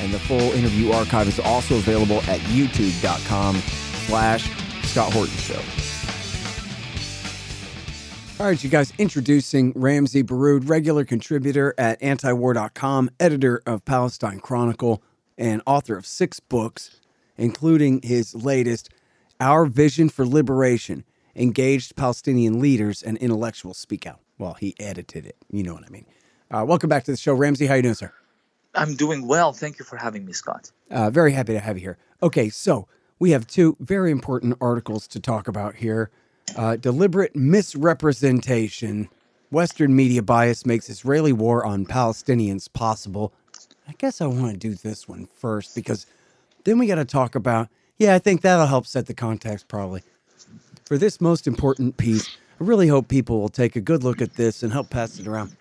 and the full interview archive is also available at youtube.com slash Scott Horton Show. All right, you guys, introducing Ramzy Baroud, regular contributor at antiwar.com, editor of Palestine Chronicle, and author of six books, including his latest, Our Vision for Liberation, Engaged Palestinian Leaders and Intellectuals Speak Out. Well, he edited it. You know what I mean. Uh, welcome back to the show. Ramzy. how you doing, sir? I'm doing well. Thank you for having me, Scott. Uh, very happy to have you here. Okay, so we have two very important articles to talk about here. Uh, deliberate misrepresentation. Western media bias makes Israeli war on Palestinians possible. I guess I want to do this one first because then we got to talk about. Yeah, I think that'll help set the context probably. For this most important piece, I really hope people will take a good look at this and help pass it around.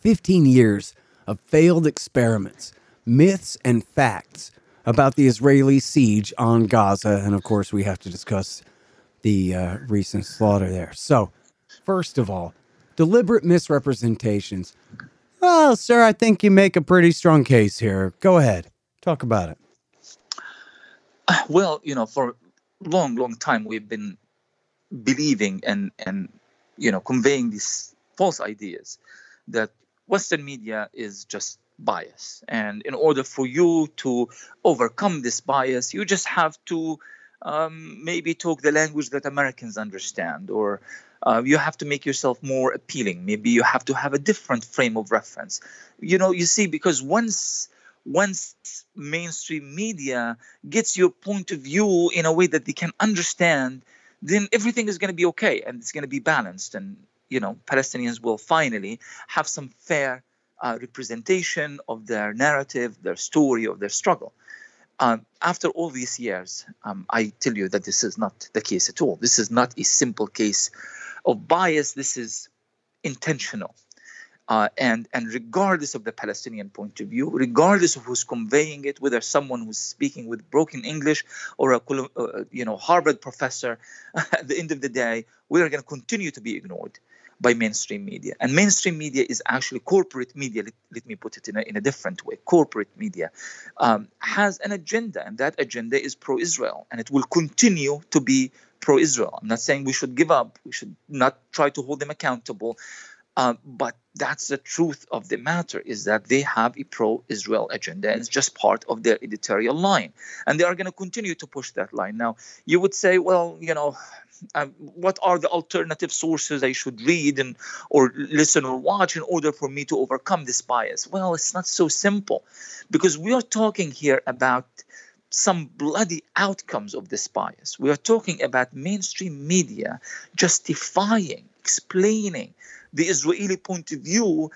15 years of failed experiments, myths, and facts about the Israeli siege on Gaza. And of course, we have to discuss the uh, recent slaughter there. So, first of all, deliberate misrepresentations. Well, sir, I think you make a pretty strong case here. Go ahead, talk about it. Well, you know, for long, long time, we've been believing and and you know conveying these false ideas that Western media is just bias, and in order for you to overcome this bias, you just have to um, maybe talk the language that Americans understand, or uh, you have to make yourself more appealing. Maybe you have to have a different frame of reference. You know, you see, because once once mainstream media gets your point of view in a way that they can understand, then everything is going to be okay and it's going to be balanced, and you know, Palestinians will finally have some fair uh, representation of their narrative, their story, of their struggle. Um, after all these years, um, I tell you that this is not the case at all. This is not a simple case of bias. This is intentional. Uh, and and regardless of the Palestinian point of view, regardless of who's conveying it, whether someone who's speaking with broken English or a uh, you know Harvard professor, at the end of the day, we are going to continue to be ignored by mainstream media. And mainstream media is actually corporate media. Let, let me put it in a, in a different way. Corporate media um, has an agenda, and that agenda is pro Israel, and it will continue to be pro Israel. I'm not saying we should give up, we should not try to hold them accountable. Uh, but that's the truth of the matter is that they have a pro-Israel agenda. And it's just part of their editorial line, and they are going to continue to push that line. Now, you would say, well, you know, um, what are the alternative sources I should read and or listen or watch in order for me to overcome this bias? Well, it's not so simple, because we are talking here about some bloody outcomes of this bias. We are talking about mainstream media justifying, explaining the Israeli point of view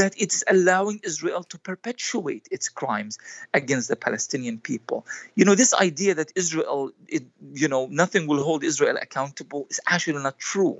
that it's allowing Israel to perpetuate its crimes against the Palestinian people. You know, this idea that Israel, it, you know, nothing will hold Israel accountable is actually not true.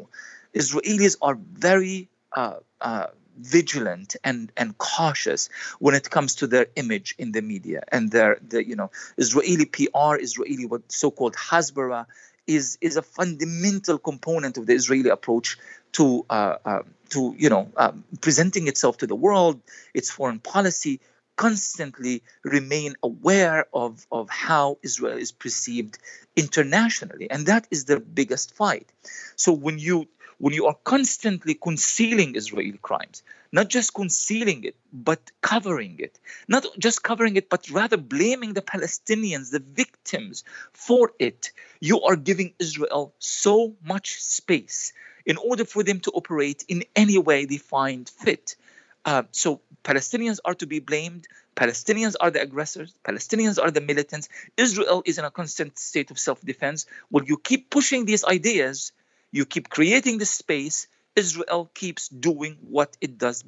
Israelis are very uh, uh, vigilant and and cautious when it comes to their image in the media and their the you know Israeli PR, Israeli what so-called Hasbara is is a fundamental component of the Israeli approach to uh, uh, to you know uh, presenting itself to the world, its foreign policy, constantly remain aware of of how Israel is perceived internationally, and that is the biggest fight. So when you when you are constantly concealing Israeli crimes, not just concealing it, but covering it, not just covering it, but rather blaming the Palestinians, the victims, for it, you are giving Israel so much space in order for them to operate in any way they find fit. Uh, so Palestinians are to be blamed. Palestinians are the aggressors. Palestinians are the militants. Israel is in a constant state of self-defense. Well, you keep pushing these ideas, you keep creating this space. Israel keeps doing what it does.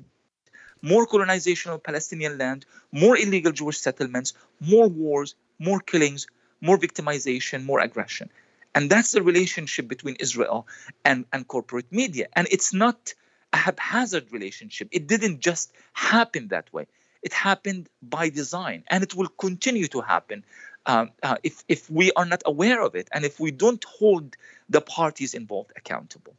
More colonization of Palestinian land, more illegal Jewish settlements, more wars, more killings, more victimization, more aggression. And that's the relationship between Israel and, and corporate media. And it's not a haphazard relationship. It didn't just happen that way. It happened by design, and it will continue to happen um, uh, if, if we are not aware of it and if we don't hold the parties involved accountable.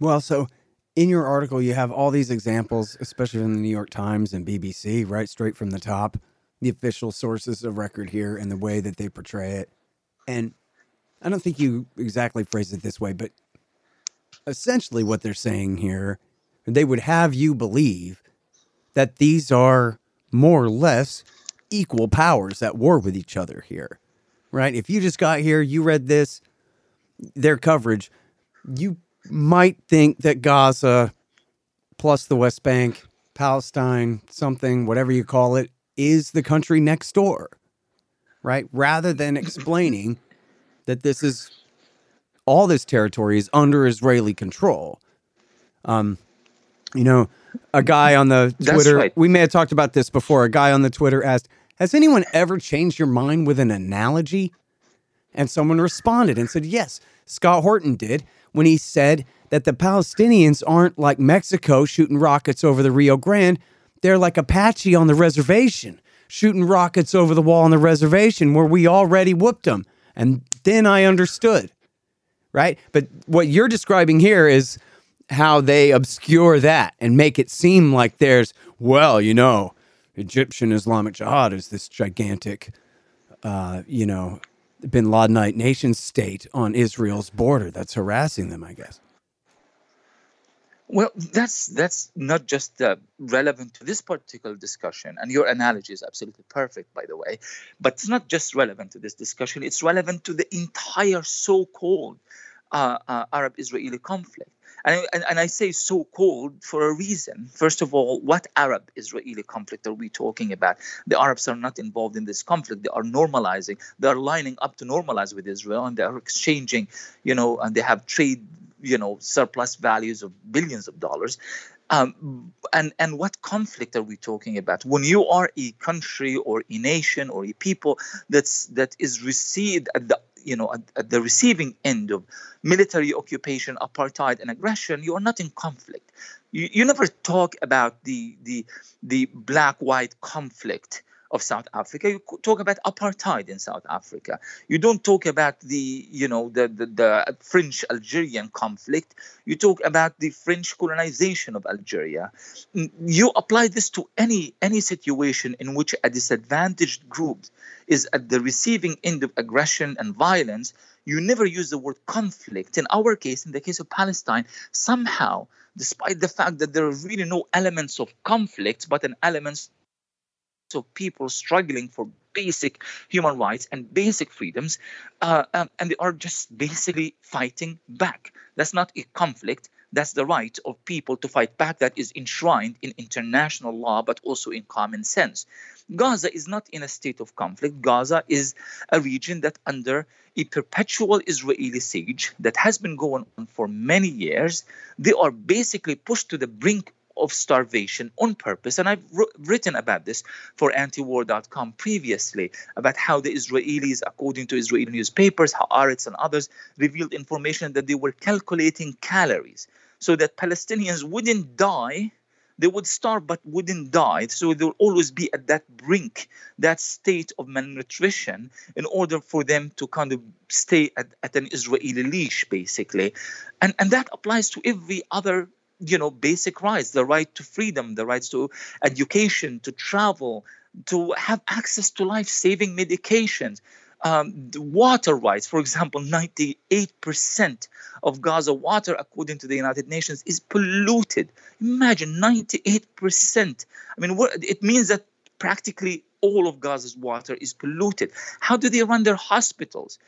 Well, so in your article, you have all these examples, especially in the New York Times and BBC, right straight from the top, the official sources of record here and the way that they portray it. And I don't think you exactly phrase it this way, but essentially what they're saying here, they would have you believe that these are more or less equal powers at war with each other here, right? If you just got here, you read this, their coverage, you might think that Gaza plus the West Bank, Palestine, something, whatever you call it, is the country next door, right? Rather than explaining that this is all this territory is under Israeli control. Um, you know, a guy on the Twitter, right. we may have talked about this before. A guy on the Twitter asked, Has anyone ever changed your mind with an analogy? And someone responded and said, Yes, Scott Horton did when he said that the Palestinians aren't like Mexico shooting rockets over the Rio Grande. They're like Apache on the reservation, shooting rockets over the wall on the reservation where we already whooped them. And then I understood, right? But what you're describing here is how they obscure that and make it seem like there's, well, you know, Egyptian Islamic Jihad is this gigantic, uh, you know, bin Ladenite nation state on Israel's border that's harassing them, I guess. Well, that's that's not just uh, relevant to this particular discussion, and your analogy is absolutely perfect, by the way. But it's not just relevant to this discussion; it's relevant to the entire so-called uh, uh, Arab-Israeli conflict. And, and, and, I say so called for a reason. First of all, what Arab Israeli conflict are we talking about? The Arabs are not involved in this conflict. They are normalizing, they are lining up to normalize with Israel, and they are exchanging, you know, and they have trade, you know, surplus values of billions of dollars. Um, and and what conflict are we talking about? When you are a country or a nation or a people that's that is received at the you know, at, at, the receiving end of military occupation, apartheid, and aggression, you are not in conflict. You, you never talk about the the the black-white conflict of South Africa. You talk about apartheid in South Africa. You don't talk about the, you know, the, the, the French Algerian conflict. You talk about the French colonization of Algeria. You apply this to any any situation in which a disadvantaged group is at the receiving end of aggression and violence. You never use the word conflict. In our case, in the case of Palestine, somehow, despite the fact that there are really no elements of conflict, but an elements of people struggling for basic human rights and basic freedoms, uh, um, and they are just basically fighting back. That's not a conflict. That's the right of people to fight back that is enshrined in international law, but also in common sense. Gaza is not in a state of conflict. Gaza is a region that under a perpetual Israeli siege that has been going on for many years, they are basically pushed to the brink of starvation on purpose. And I've written about this for antiwar.com previously about how the Israelis, according to Israeli newspapers, Haaretz and others, revealed information that they were calculating calories so that Palestinians wouldn't die. They would starve but wouldn't die. So they'll always be at that brink, that state of malnutrition, in order for them to kind of stay at, at an Israeli leash, basically. And, and that applies to every other you know basic rights the right to freedom the rights to education to travel to have access to life-saving medications um, water rights. For example 98% of gaza water according to the united nations is polluted. Imagine 98% i mean it means that practically all of gaza's water is polluted. How do they run their hospitals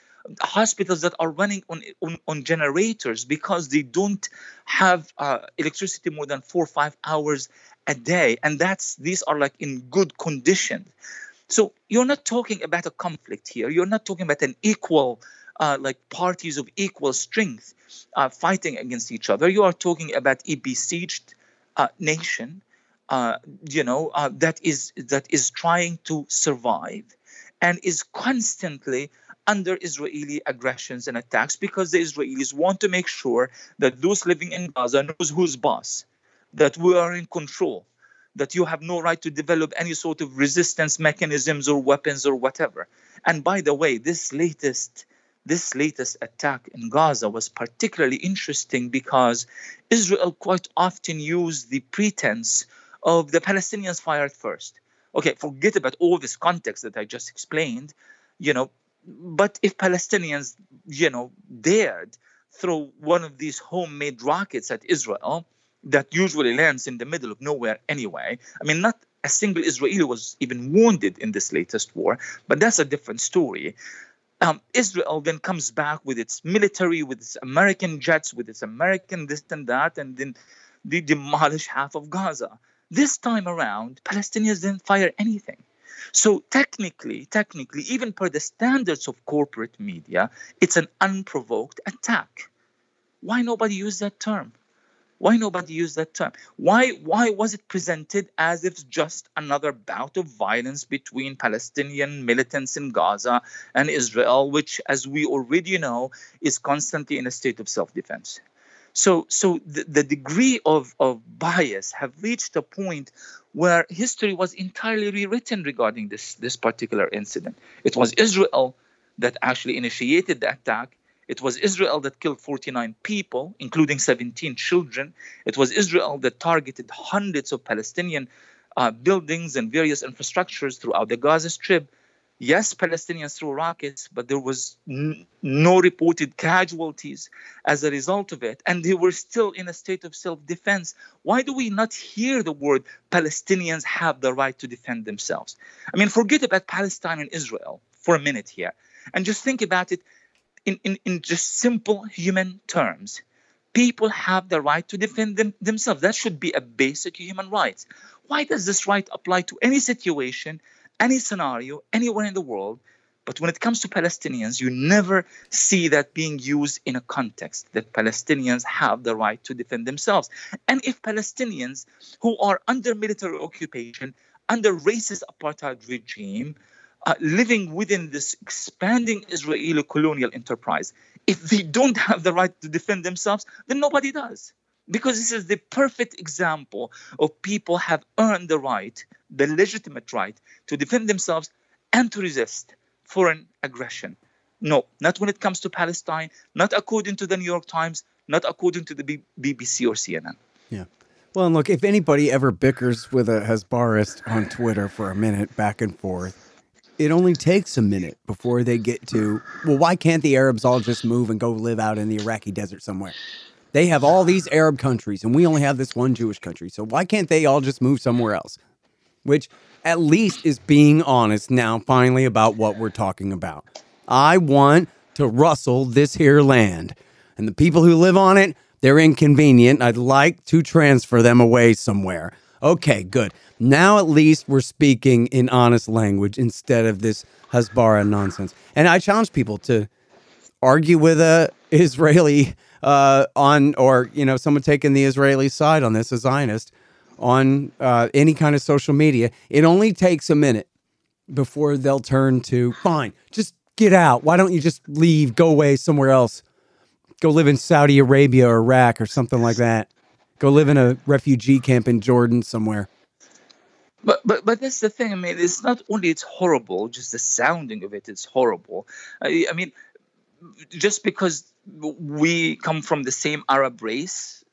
hospitals that are running on, on, on generators because they don't have uh, electricity more than four or five hours a day. And that's these are like in good condition. So you're not talking about a conflict here. You're not talking about an equal uh, like parties of equal strength uh, fighting against each other. You are talking about a besieged uh, nation uh, you know uh, that is that is trying to survive and is constantly under Israeli aggressions and attacks because the Israelis want to make sure that those living in Gaza knows who's boss, that we are in control, that you have no right to develop any sort of resistance mechanisms or weapons or whatever. And by the way, this latest this latest attack in Gaza was particularly interesting because Israel quite often used the pretense of the Palestinians fired first. Okay, forget about all this context that I just explained, you know, but if Palestinians, you know, dared throw one of these homemade rockets at Israel that usually lands in the middle of nowhere anyway, I mean, not a single Israeli was even wounded in this latest war, but that's a different story. Um, Israel then comes back with its military, with its American jets, with its American this and that, and then they demolish half of Gaza. This time around, Palestinians didn't fire anything. So technically, technically, even per the standards of corporate media, it's an unprovoked attack. Why nobody use that term? Why nobody used that term? Why why was it presented as if it's just another bout of violence between Palestinian militants in Gaza and Israel, which, as we already know, is constantly in a state of self-defense? So, so the, the degree of, of bias have reached a point where history was entirely rewritten regarding this, this particular incident. It was Israel that actually initiated the attack. It was Israel that killed 49 people, including 17 children. It was Israel that targeted hundreds of Palestinian uh, buildings and various infrastructures throughout the Gaza Strip. Yes, Palestinians threw rockets, but there was n- no reported casualties as a result of it. And they were still in a state of self defense. Why do we not hear the word Palestinians have the right to defend themselves? I mean, forget about Palestine and Israel for a minute here and just think about it in, in, in just simple human terms. People have the right to defend them, themselves. That should be a basic human right. Why does this right apply to any situation, any scenario, anywhere in the world? But when it comes to Palestinians, you never see that being used in a context that Palestinians have the right to defend themselves. And if Palestinians who are under military occupation, under racist apartheid regime, uh, living within this expanding Israeli colonial enterprise, if they don't have the right to defend themselves, then nobody does. Because this is the perfect example of people have earned the right, the legitimate right, to defend themselves and to resist foreign aggression. No, not when it comes to Palestine, not according to the New York Times, not according to the B- BBC or CNN. Yeah. Well, and look, if anybody ever bickers with a Hasbarist on Twitter for a minute back and forth, it only takes a minute before they get to, well, why can't the Arabs all just move and go live out in the Iraqi desert somewhere? They have all these Arab countries, and we only have this one Jewish country. So why can't they all just move somewhere else? Which at least is being honest now, finally, about what we're talking about. I want to rustle this here land, and the people who live on it, they're inconvenient. I'd like to transfer them away somewhere. Okay, good. Now at least we're speaking in honest language instead of this Hasbara nonsense. And I challenge people to argue with a Israeli uh, on, or you know, someone taking the Israeli side on this, a Zionist, on uh, any kind of social media. It only takes a minute before they'll turn to fine. Just get out. Why don't you just leave? Go away somewhere else. Go live in Saudi Arabia or Iraq or something like that. Go live in a refugee camp in Jordan somewhere. But but but that's the thing. I mean, it's not only it's horrible, just the sounding of it is horrible. I, I mean, just because we come from the same Arab race,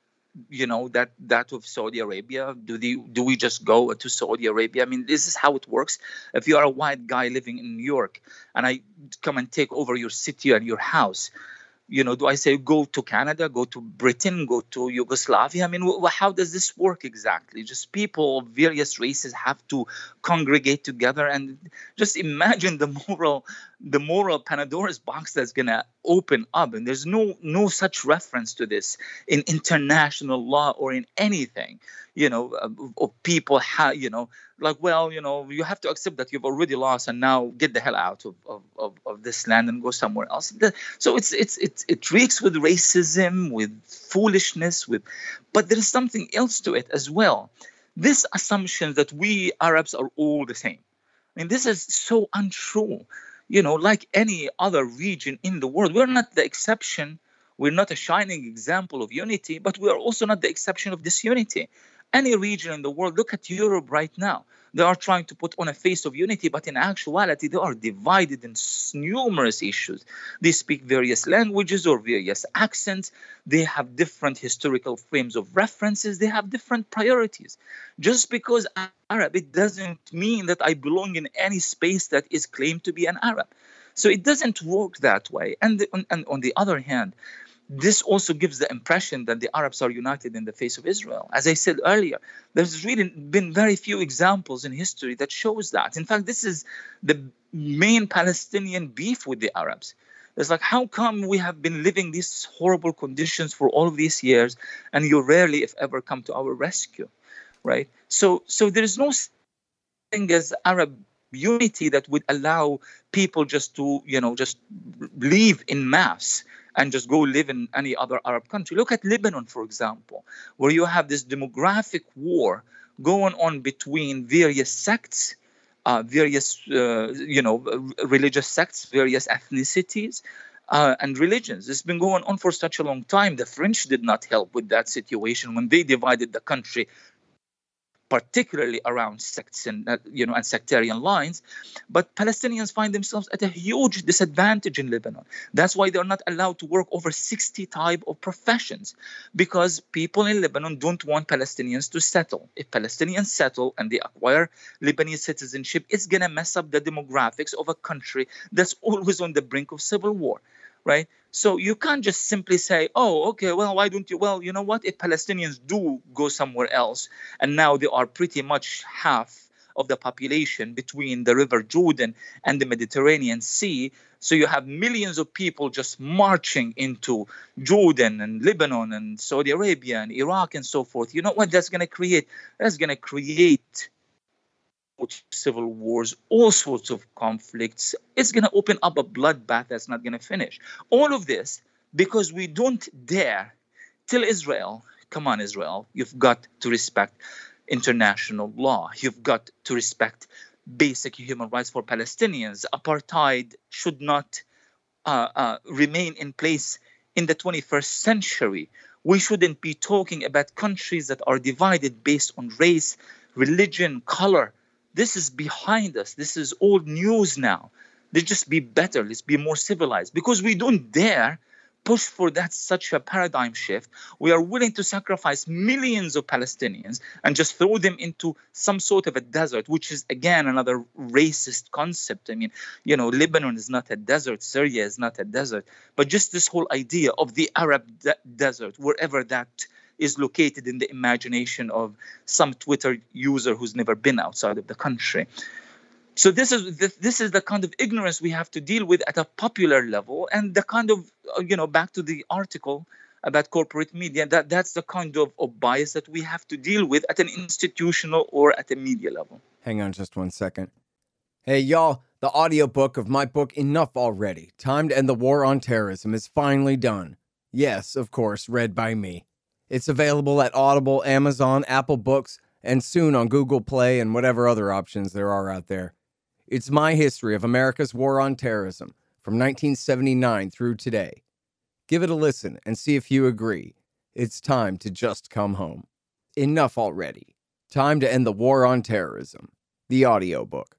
you know that that of Saudi Arabia. Do the do we just go to Saudi Arabia? I mean, this is how it works. If you are a white guy living in New York and I come and take over your city and your house, you know, do I say go to Canada, go to Britain, go to Yugoslavia? I mean, how does this work exactly? Just people of various races have to congregate together, and just imagine the moral, the moral Pandora's box that's gonna open up. And there's no no such reference to this in international law or in anything you know, of people, ha- you know, like, well, you know, you have to accept that you've already lost and now get the hell out of, of, of, of this land and go somewhere else. So it's, it's, it's, it reeks with racism, with foolishness, with, but there is something else to it as well. This assumption that we Arabs are all the same. I mean, this is so untrue. You know, like any other region in the world, we're not the exception. We're not a shining example of unity, but we are also not the exception of disunity. Any region in the world, look at Europe right now. They are trying to put on a face of unity, but in actuality, they are divided in numerous issues. They speak various languages or various accents. They have different historical frames of references. They have different priorities. Just because I'm Arab, it doesn't mean that I belong in any space that is claimed to be an Arab. So it doesn't work that way. And, and on the other hand, this also gives the impression that the Arabs are united in the face of Israel. As I said earlier, there's really been very few examples in history that shows that. In fact, this is the main Palestinian beef with the Arabs. It's like, how come we have been living these horrible conditions for all these years, and you rarely, if ever, come to our rescue, right? So, so there is no thing as Arab unity that would allow people just to, you know, just leave in mass and just go live in any other Arab country. Look at Lebanon, for example, where you have this demographic war going on between various sects, uh, various uh, you know religious sects, various ethnicities. Uh, and religions. It's been going on for such a long time. The French did not help with that situation when they divided the country particularly around sects and uh, you know and sectarian lines but palestinians find themselves at a huge disadvantage in lebanon that's why they're not allowed to work over 60 type of professions because people in lebanon don't want palestinians to settle if palestinians settle and they acquire lebanese citizenship it's going to mess up the demographics of a country that's always on the brink of civil war right? So you can't just simply say, oh, okay, well, why don't you? Well, you know what? If Palestinians do go somewhere else, and now they are pretty much half of the population between the River Jordan and the Mediterranean Sea. So you have millions of people just marching into Jordan and Lebanon and Saudi Arabia and Iraq and so forth. You know what that's going to create? That's going to create civil wars, all sorts of conflicts. It's going to open up a bloodbath that's not going to finish. All of this because we don't dare tell Israel, come on, Israel, you've got to respect international law. You've got to respect basic human rights for Palestinians. Apartheid should not uh, uh, remain in place in the 21st century. We shouldn't be talking about countries that are divided based on race, religion, color. This is behind us. This is old news now. Let's just be better. Let's be more civilized because we don't dare push for that such a paradigm shift. We are willing to sacrifice millions of Palestinians and just throw them into some sort of a desert, which is again another racist concept. I mean, you know, Lebanon is not a desert, Syria is not a desert, but just this whole idea of the Arab de- desert, wherever that is located in the imagination of some Twitter user who's never been outside of the country. So this is this is the kind of ignorance we have to deal with at a popular level, and the kind of uh, you know back to the article about corporate media that that's the kind of, of bias that we have to deal with at an institutional or at a media level. Hang on just one second. Hey y'all, the audiobook of my book Enough Already: Time to End the War on Terrorism is finally done. Yes, of course, read by me. It's available at Audible, Amazon, Apple Books, and soon on Google Play and whatever other options there are out there. It's my history of America's war on terrorism from 1979 through today. Give it a listen and see if you agree. It's time to just come home. Enough already. Time to end the war on terrorism. The audiobook.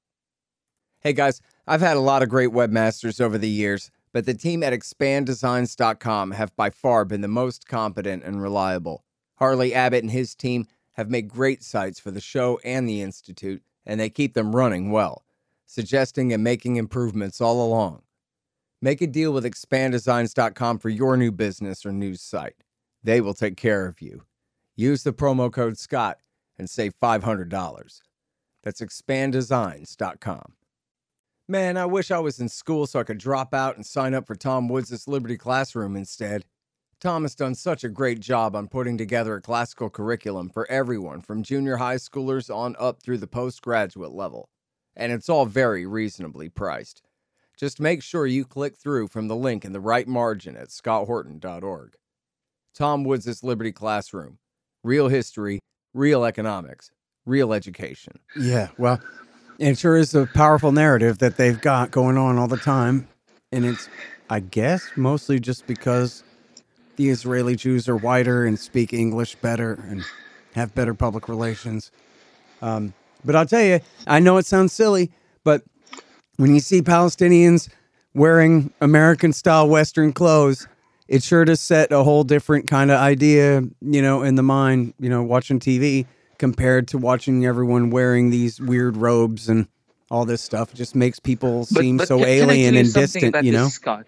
Hey guys, I've had a lot of great webmasters over the years but the team at expanddesigns.com have by far been the most competent and reliable. Harley Abbott and his team have made great sites for the show and the Institute, and they keep them running well, suggesting and making improvements all along. Make a deal with expanddesigns.com for your new business or news site. They will take care of you. Use the promo code SCOTT and save $500. That's expanddesigns.com. Man, I wish I was in school so I could drop out and sign up for Tom Woods' Liberty Classroom instead. Tom has done such a great job on putting together a classical curriculum for everyone from junior high schoolers on up through the postgraduate level. And it's all very reasonably priced. Just make sure you click through from the link in the right margin at scotthorton.org. Tom Woods' Liberty Classroom. Real history, real economics, real education. Yeah, well, It sure is a powerful narrative that they've got going on all the time. And it's, I guess, mostly just because the Israeli Jews are whiter and speak English better and have better public relations. Um, but I'll tell you, I know it sounds silly, but when you see Palestinians wearing American style Western clothes, it sure does set a whole different kind of idea, you know, in the mind, you know, watching TV compared to watching everyone wearing these weird robes and all this stuff. It just makes people But, seem but so can, can alien you and distant, you this, know? Scott?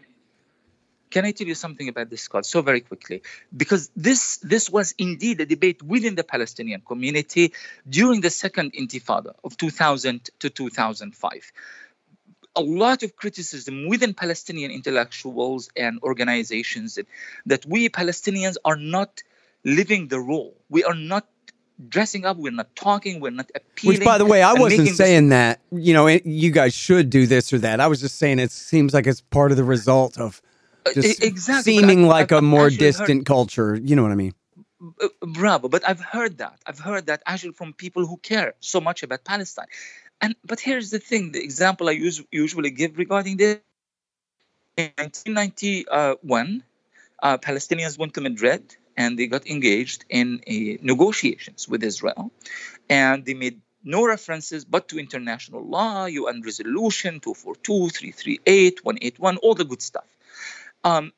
Can I tell you something about this, Scott, so very quickly? Because this this was indeed a debate within the Palestinian community during the second Intifada of 2000 to 2005. A lot of criticism within Palestinian intellectuals and organizations that, that we Palestinians are not living the role. We are not dressing up. We're not talking. We're not appealing. Which, by the way, I wasn't making this- saying that, you know, it, you guys should do this or that. I was just saying it seems like it's part of the result of Uh, just e- exactly. seeming I've- like a more actually heard- distant culture. You know what I mean? Uh, bravo but i've heard that i've heard that actually from people who care so much about palestine and but here's the thing the example i use, usually give regarding this in 1991 uh, palestinians went to madrid and they got engaged in a negotiations with israel. And they made no references but to international law un resolution 242 338 181 all the good stuff. Um,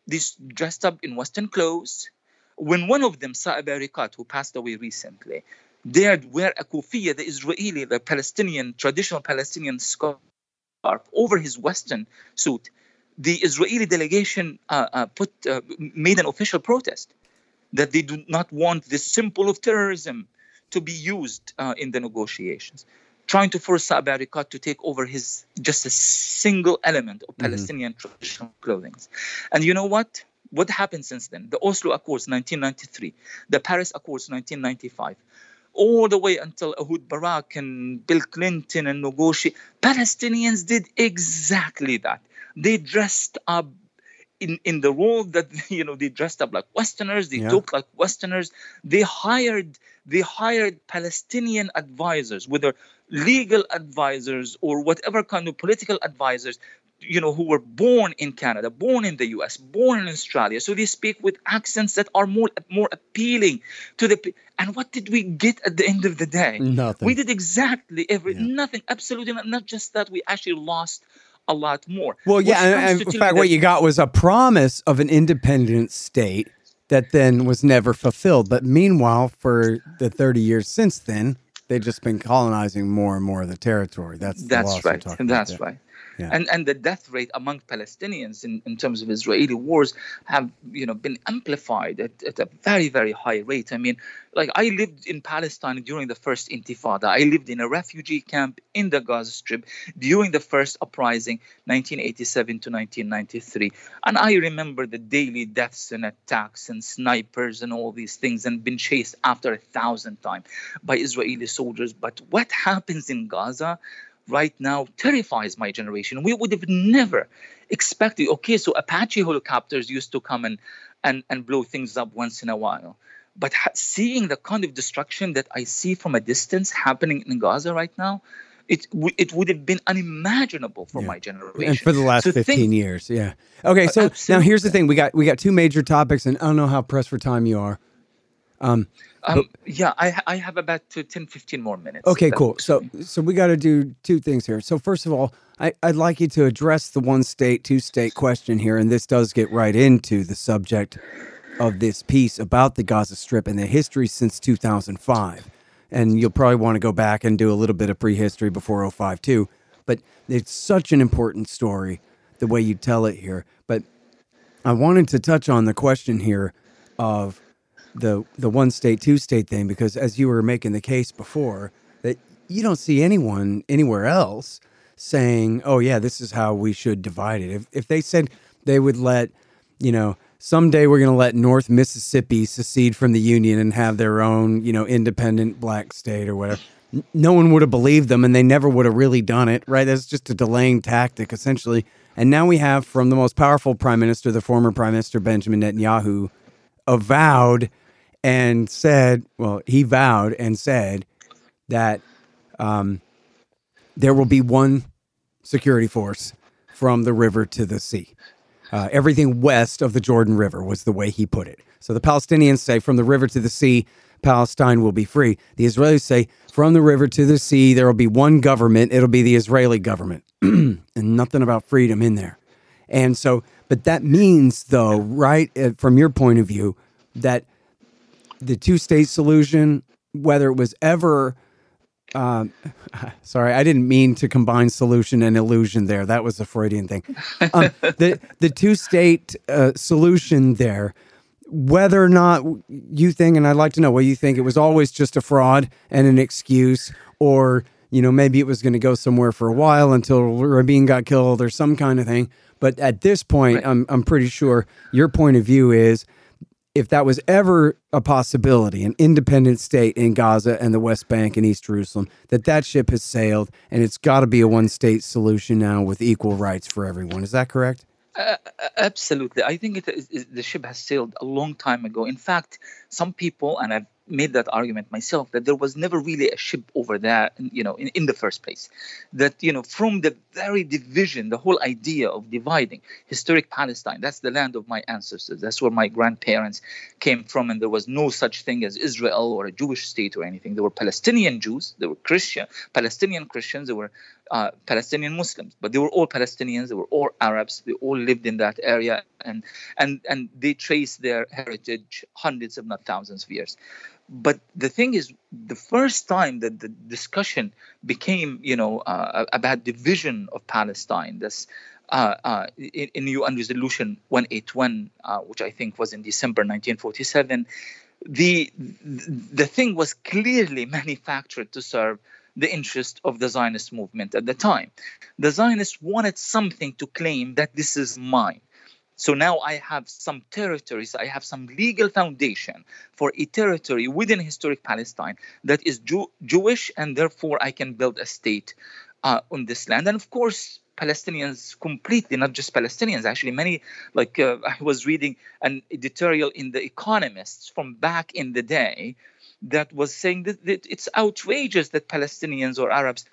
dressed up in western clothes. When one of them, Saeb Erekat, who passed away recently, dared wear a kufiya, the Israeli, the Palestinian, traditional Palestinian scarf over his Western suit, the Israeli delegation uh, uh, put uh, made an official protest that they do not want the symbol of terrorism to be used uh, in the negotiations, trying to force Saeb Erekat to take over his just a single element of Palestinian traditional clothing. And you know what? What happened since then? The Oslo Accords 1993, the Paris Accords 1995, all the way until Ehud Barak and Bill Clinton and negotiate. Palestinians did exactly that. They dressed up in, in the role that you know they dressed up like Westerners, they Yeah. talked like Westerners. They hired they hired Palestinian advisors, whether legal advisors or whatever kind of political advisors you know who were born in canada born in the us born in australia so they speak with accents that are more more appealing to the and what did we get at the end of the day Nothing. we did exactly every Yeah. nothing absolutely not, not just that we actually lost a lot more Well, yeah, and, and in fact, what you got was a promise of an independent state that then was never fulfilled. But meanwhile, for the 30 years since then, they've just been colonizing more and more of the territory. That's the That's right. That's there. right. Yeah. And and the death rate among Palestinians in, in terms of Israeli wars have you know been amplified at, at a very very high rate. I mean, like I lived in Palestine during the first Intifada. I lived in a refugee camp in the Gaza Strip during the first uprising, 1987 to 1993, and I remember the daily deaths and attacks and snipers and all these things, and been chased after a thousand times by Israeli soldiers. But what happens in Gaza? Right now terrifies my generation. We would have never expected. Okay, so Apache helicopters used to come and and, and blow things up once in a while. But ha- seeing the kind of destruction that I see from a distance happening in Gaza right now, it w- it would have been unimaginable for Yeah. my generation. And for the last So 15 think- years, yeah. Okay, so now here's the thing: we got we got two major topics, and I don't know how pressed for time you are. Um, yeah, I I have about uh, 10, 15 more minutes. Okay, cool. So, so we got to do two things here. So, first of all, I, I'd like you to address the one state, two state question here, and this does get right into the subject of this piece about the Gaza Strip and the history since 2005. And you'll probably want to go back and do a little bit of prehistory before 05 too. But it's such an important story, the way you tell it here. But I wanted to touch on the question here of the the one state two state thing because as you were making the case before that you don't see anyone anywhere else saying oh yeah this is how we should divide it. If if they said they would let you know someday we're going to let North Mississippi secede from the union and have their own you know independent black state or whatever no one would have believed them and they never would have really done it right? That's just a delaying tactic essentially. And now we have from the most powerful prime minister the former prime minister Benjamin Netanyahu avowed and said, well, he vowed and said that um, there will be one security force from the river to the sea. Uh, everything west of the Jordan River was the way he put it. So the Palestinians say from the river to the sea, Palestine will be free. The Israelis say from the river to the sea, there will be one government. It'll be the Israeli government, and nothing about freedom in there. And so, but that means, though, right, uh, from your point of view, that the two state solution, whether it was ever, um, sorry, I didn't mean to combine solution and illusion there. That was a Freudian thing. Um, the the two state uh, solution there, whether or not you think, and I'd like to know what you think, it was always just a fraud and an excuse, or you know maybe it was going to go somewhere for a while until Rabin got killed or some kind of thing. But at this point, right. I'm I'm pretty sure your point of view is if that was ever a possibility, an independent state in Gaza and the West Bank and East Jerusalem, that that ship has sailed and it's got to be a one state solution now with equal rights for everyone. Is that correct? Uh, absolutely. I think it is, the ship has sailed a long time ago. In fact, some people, and I've made that argument myself that there was never really a ship over there you know in, in the first place that you know from the very division the whole idea of dividing historic palestine that's the land of my ancestors that's where my grandparents came from and there was no such thing as israel or a jewish state or anything there were palestinian jews there were christian palestinian christians there were uh, Palestinian Muslims, but they were all Palestinians. They were all Arabs. They all lived in that area, and and and they trace their heritage hundreds, if not thousands, of years but the thing is the first time that the discussion became you know uh, about division of palestine this uh, uh, in, UN Resolution 181, uh, which I think was in December 1947, the the thing was clearly manufactured to serve the interest of the Zionist movement at the time. The Zionists wanted something to claim that this is mine. So now I have some territories, I have some legal foundation for a territory within historic Palestine that is Jew- Jewish, and therefore I can build a state uh, on this land. And of course, Palestinians completely, not just Palestinians, actually, many, like uh, I was reading an editorial in The Economist from back in the day that was saying that, that it's outrageous that Palestinians or Arabs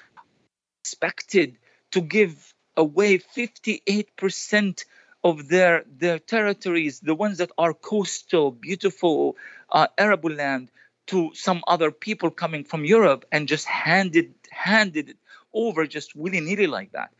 expected to give away 58% of their their territories, the ones that are coastal, beautiful, uh, arable land, to some other people coming from Europe and just handed handed it over just willy nilly like that.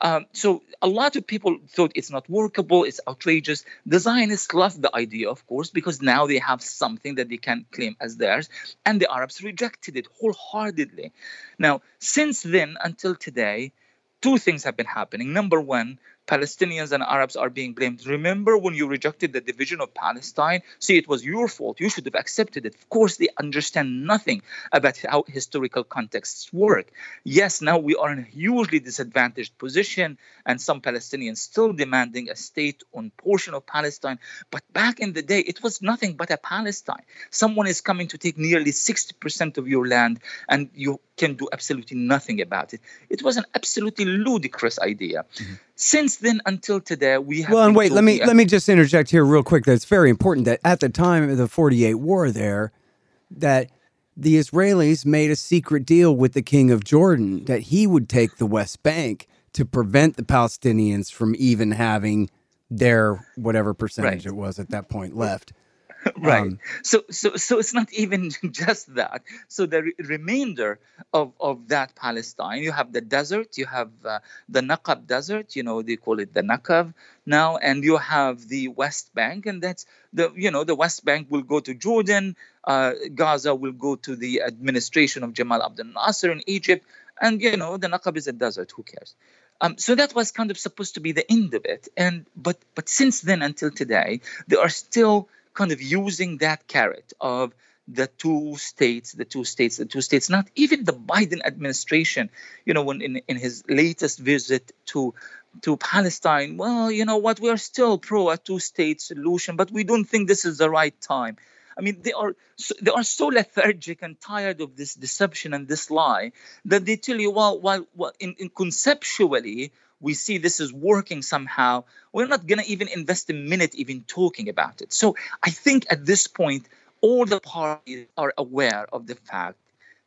Um, so a lot of people thought it's not workable, it's outrageous. The Zionists loved the idea, of course, because now they have something that they can claim as theirs, and the Arabs rejected it wholeheartedly. Now, since then until today, two things have been happening. Number one, Palestinians and Arabs are being blamed. Remember when you rejected the division of Palestine? See, it was your fault. You should have accepted it. Of course, they understand nothing about how historical contexts work. Yes, now we are in a hugely disadvantaged position, and some Palestinians still demanding a state on portion of Palestine. But back in the day, it was nothing but a Palestine. Someone is coming to take nearly 60% of your land, and you can do absolutely nothing about it. It was an absolutely ludicrous idea. Mm-hmm. Since then until today, we have. Well, and wait, let me let me just interject here real quick. That's very important. That at the time of the '48 war, there, that the Israelis made a secret deal with the king of Jordan that he would take the West Bank to prevent the Palestinians from even having their whatever percentage right. it was at that point left. right. Um, so so so it's not even just that. So the re- remainder of of that Palestine, you have the desert, you have uh, the Naqab desert, you know they call it the Naqab now, and you have the West Bank, and that's the you know the West Bank will go to Jordan, uh, Gaza will go to the administration of Jamal Abdel Nasser in Egypt, and you know the Naqab is a desert. Who cares? Um, so that was kind of supposed to be the end of it, and but but since then until today, there are still kind of using that carrot of the two states, the two states, the two states, not even the Biden administration, you know, when in, in his latest visit to to Palestine, well, you know what, we are still pro a two-state solution, but we don't think this is the right time. I mean, they are so, they are so lethargic and tired of this deception and this lie that they tell you, well, while well, in, in conceptually we see this is working somehow, we're not going to even invest a minute even talking about it. So I think at this point, all the parties are aware of the fact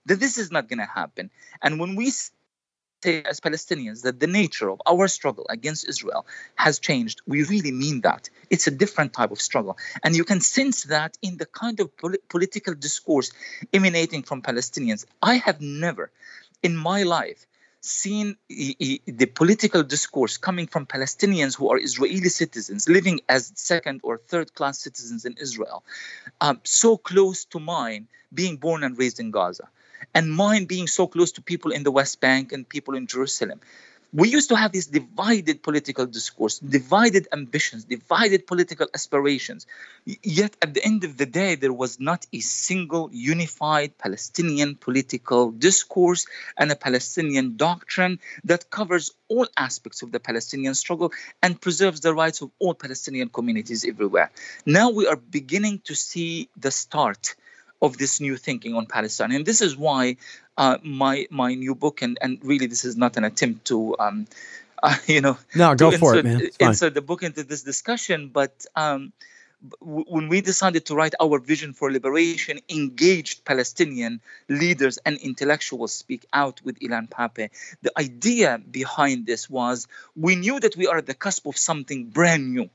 that this is not going to happen. And when we say as Palestinians that the nature of our struggle against Israel has changed, we really mean that. It's a different type of struggle. And you can sense that in the kind of pol- political discourse emanating from Palestinians. I have never in my life seen the political discourse coming from Palestinians who are Israeli citizens living as second or third class citizens in Israel, um, so close to mine, being born and raised in Gaza, and mine being so close to people in the West Bank and people in Jerusalem we used to have this divided political discourse, divided ambitions, divided political aspirations. Yet at the end of the day, there was not a single unified Palestinian political discourse and a Palestinian doctrine that covers all aspects of the Palestinian struggle and preserves the rights of all Palestinian communities everywhere. Now we are beginning to see the start of this new thinking on Palestine. And this is why uh, my my new book, and, and really this is not an attempt to, um, uh, you know, no, go for insert, it, man. Insert the book into this discussion, but. Um, when we decided to write our vision for liberation, engaged Palestinian leaders and intellectuals speak out with Ilan Pappé. The idea behind this was we knew that we are at the cusp of something brand new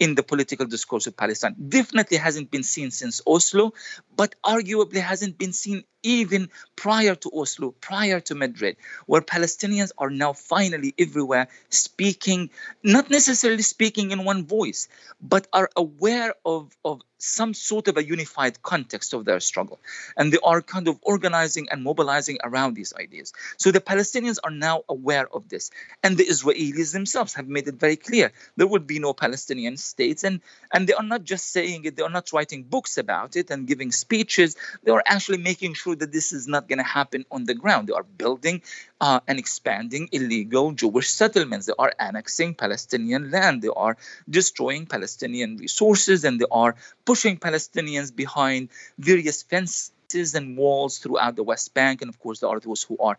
in the political discourse of Palestine. Definitely hasn't been seen since Oslo, but arguably hasn't been seen even prior to Oslo, prior to Madrid, where Palestinians are now finally everywhere speaking, not necessarily speaking in one voice, but are aware of, of some sort of a unified context of their struggle. And they are kind of organizing and mobilizing around these ideas. So the Palestinians are now aware of this. And the Israelis themselves have made it very clear there will be no Palestinian states. And, and they are not just saying it, they are not writing books about it and giving speeches. They are actually making sure that this is not going to happen on the ground. They are building uh, and expanding illegal Jewish settlements. They are annexing Palestinian land. They are destroying Palestinian resources and they are pushing Palestinians behind various fences and walls throughout the West Bank. And of course, there are those who are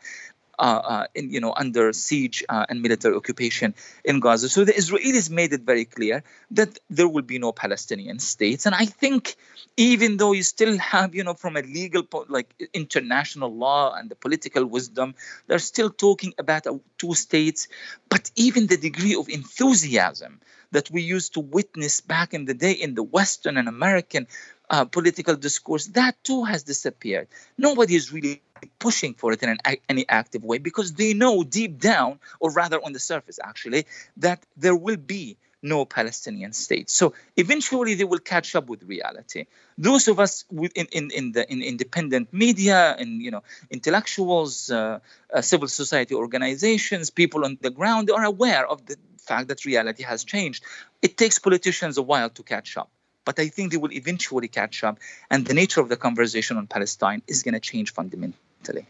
Uh, uh, in, you know, under siege uh, and military occupation in Gaza. So the Israelis made it very clear that there will be no Palestinian states. And I think even though you still have, you know, from a legal, point like international law and the political wisdom, they're still talking about uh, two states. But even the degree of enthusiasm that we used to witness back in the day in the Western and American uh, political discourse, that too has disappeared. Nobody is really pushing for it in an, any active way because they know deep down, or rather on the surface actually, that there will be no Palestinian state. So eventually they will catch up with reality. Those of us in, in, in the in independent media and you know intellectuals, uh, uh, civil society organizations, people on the ground, are aware of the fact that reality has changed. It takes politicians a while to catch up but I think they will eventually catch up, and the nature of the conversation on Palestine is going to change fundamentally.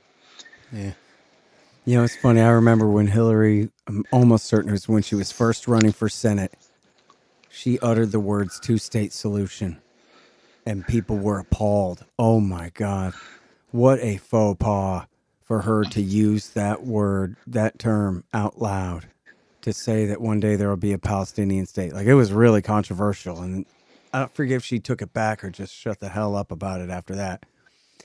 Yeah. You know, it's funny. I remember when Hillary, I'm almost certain it was when she was first running for Senate, she uttered the words two state solution, and people were appalled. Oh my God. What a faux pas for her to use that word, that term out loud to say that one day there will be a Palestinian state. Like it was really controversial. And I don't forget if she took it back or just shut the hell up about it after that.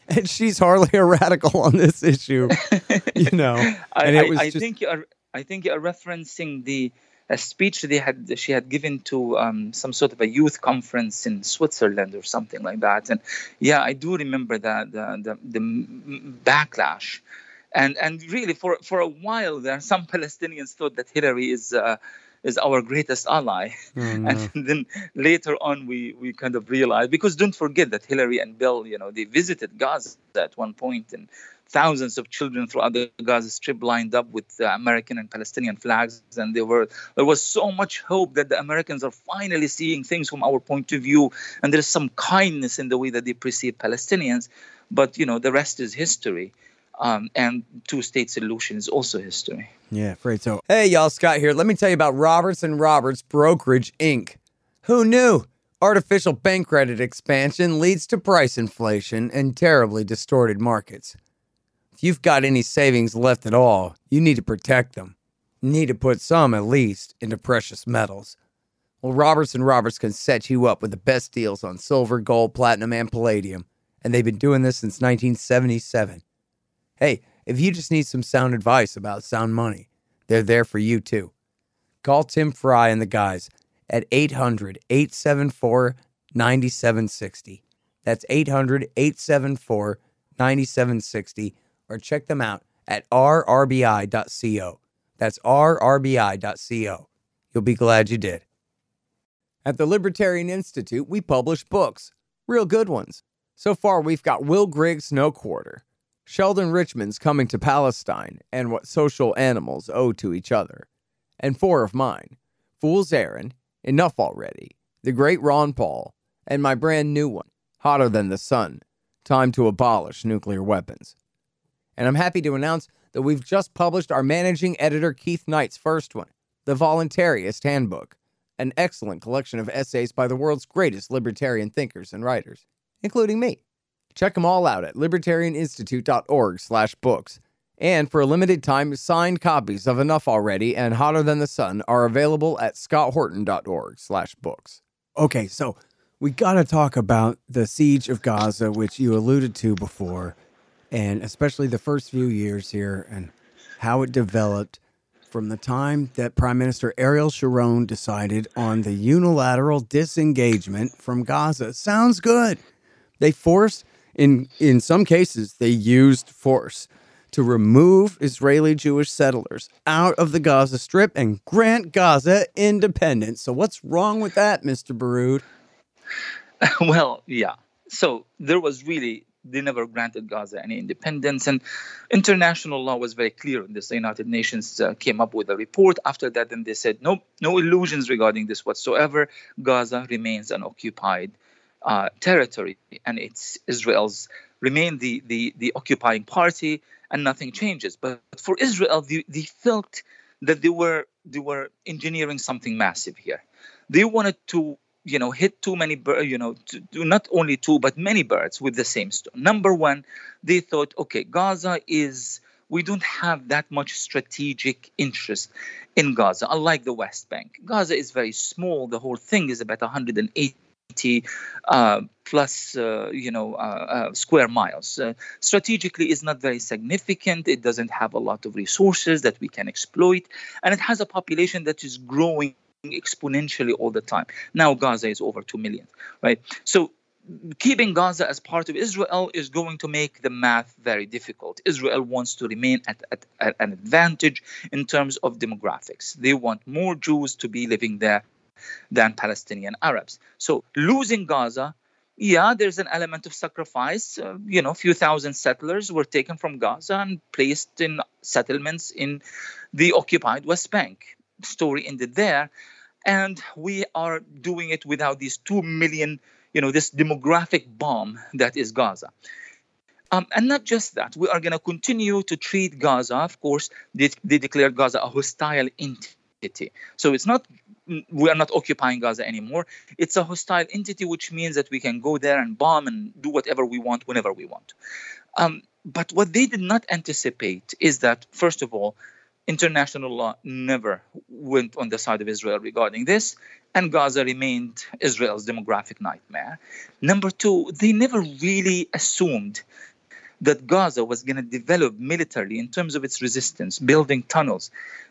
And she's hardly a radical on this issue, you know. And I, it was I, just... think you're, I think you're referencing the a speech they had she had given to um, some sort of a youth conference in Switzerland or something like that. And yeah, I do remember that the the, the backlash. And, and really, for, for a while there, some Palestinians thought that Hillary is uh, is our greatest ally. Mm-hmm. And then later on, we, we kind of realized because don't forget that Hillary and Bill, you know, they visited Gaza at one point and thousands of children throughout the Gaza Strip lined up with uh, American and Palestinian flags, and there were there was so much hope that the Americans are finally seeing things from our point of view, and there's some kindness in the way that they perceive Palestinians. But you know, the rest is history. Um, and two state solution is also history. Yeah, afraid so. Hey, y'all, Scott here. Let me tell you about Roberts and Roberts Brokerage Inc. Who knew? Artificial bank credit expansion leads to price inflation and terribly distorted markets. If you've got any savings left at all, you need to protect them. You need to put some, at least, into precious metals. Well, Roberts and Roberts can set you up with the best deals on silver, gold, platinum, and palladium, and they've been doing this since 1977. Hey, if you just need some sound advice about sound money, they're there for you too. Call Tim Fry and the guys at 800 874 9760. That's 800 874 9760. Or check them out at rrbi.co. That's rrbi.co. You'll be glad you did. At the Libertarian Institute, we publish books, real good ones. So far, we've got Will Grigg's No Quarter, Sheldon Richman's Coming to Palestine, and What Social Animals Owe to Each Other, and four of mine. Fool's Errand, Enough Already, The Great Ron Paul, and my brand new one, Hotter Than the Sun. Time to Abolish Nuclear Weapons. And I'm happy to announce that we've just published our managing editor Keith Knight's first one, The Voluntaryist Handbook, an excellent collection of essays by the world's greatest libertarian thinkers and writers, including me. Check them all out at libertarianinstitute.org slash books. And for a limited time, signed copies of Enough Already and Hotter Than the Sun are available at scotthorton.org/books. Okay, so we got to talk about the siege of Gaza, which you alluded to before, and especially the first few years here and how it developed from the time that Prime Minister Ariel Sharon decided on the unilateral disengagement from Gaza. Sounds good. They forced in in some cases they used force to remove Israeli Jewish settlers out of the Gaza Strip and grant Gaza independence. So what's wrong with that, Mr. Baroud? well, yeah. So there was really they never granted Gaza any independence, and international law was very clear on this. The United Nations uh, came up with a report after that, and they said no, no illusions regarding this whatsoever. Gaza remains an occupied uh, territory, and it's Israel's remain the, the the occupying party, and nothing changes. But for Israel, they, they felt that they were they were engineering something massive here. They wanted to you know hit too many birds you know to, not only two but many birds with the same stone number one they thought okay gaza is we don't have that much strategic interest in gaza unlike the west bank gaza is very small the whole thing is about 180 uh, plus uh, you know uh, uh square miles uh, strategically is not very significant it doesn't have a lot of resources that we can exploit and it has a population that is growing exponentially all the time. Now Gaza is over 2 million, right? So keeping Gaza as part of Israel is going to make the math very difficult. Israel wants to remain at, at, at, an advantage in terms of demographics. They want more Jews to be living there than Palestinian Arabs. So losing Gaza, yeah, there's an element of sacrifice. Uh, you know, a few thousand settlers were taken from Gaza and placed in settlements in the occupied West Bank. Story ended there and we are doing it without these 2 million you know this demographic bomb that is gaza um, and not just that we are going to continue to treat gaza of course they, they declared gaza a hostile entity so it's not we are not occupying gaza anymore it's a hostile entity which means that we can go there and bomb and do whatever we want whenever we want um, but what they did not anticipate is that first of all international law never went on the side of Israel regarding this, and Gaza remained Israel's demographic nightmare. Number two, they never really assumed that Gaza was going to develop militarily in terms of its resistance, building tunnels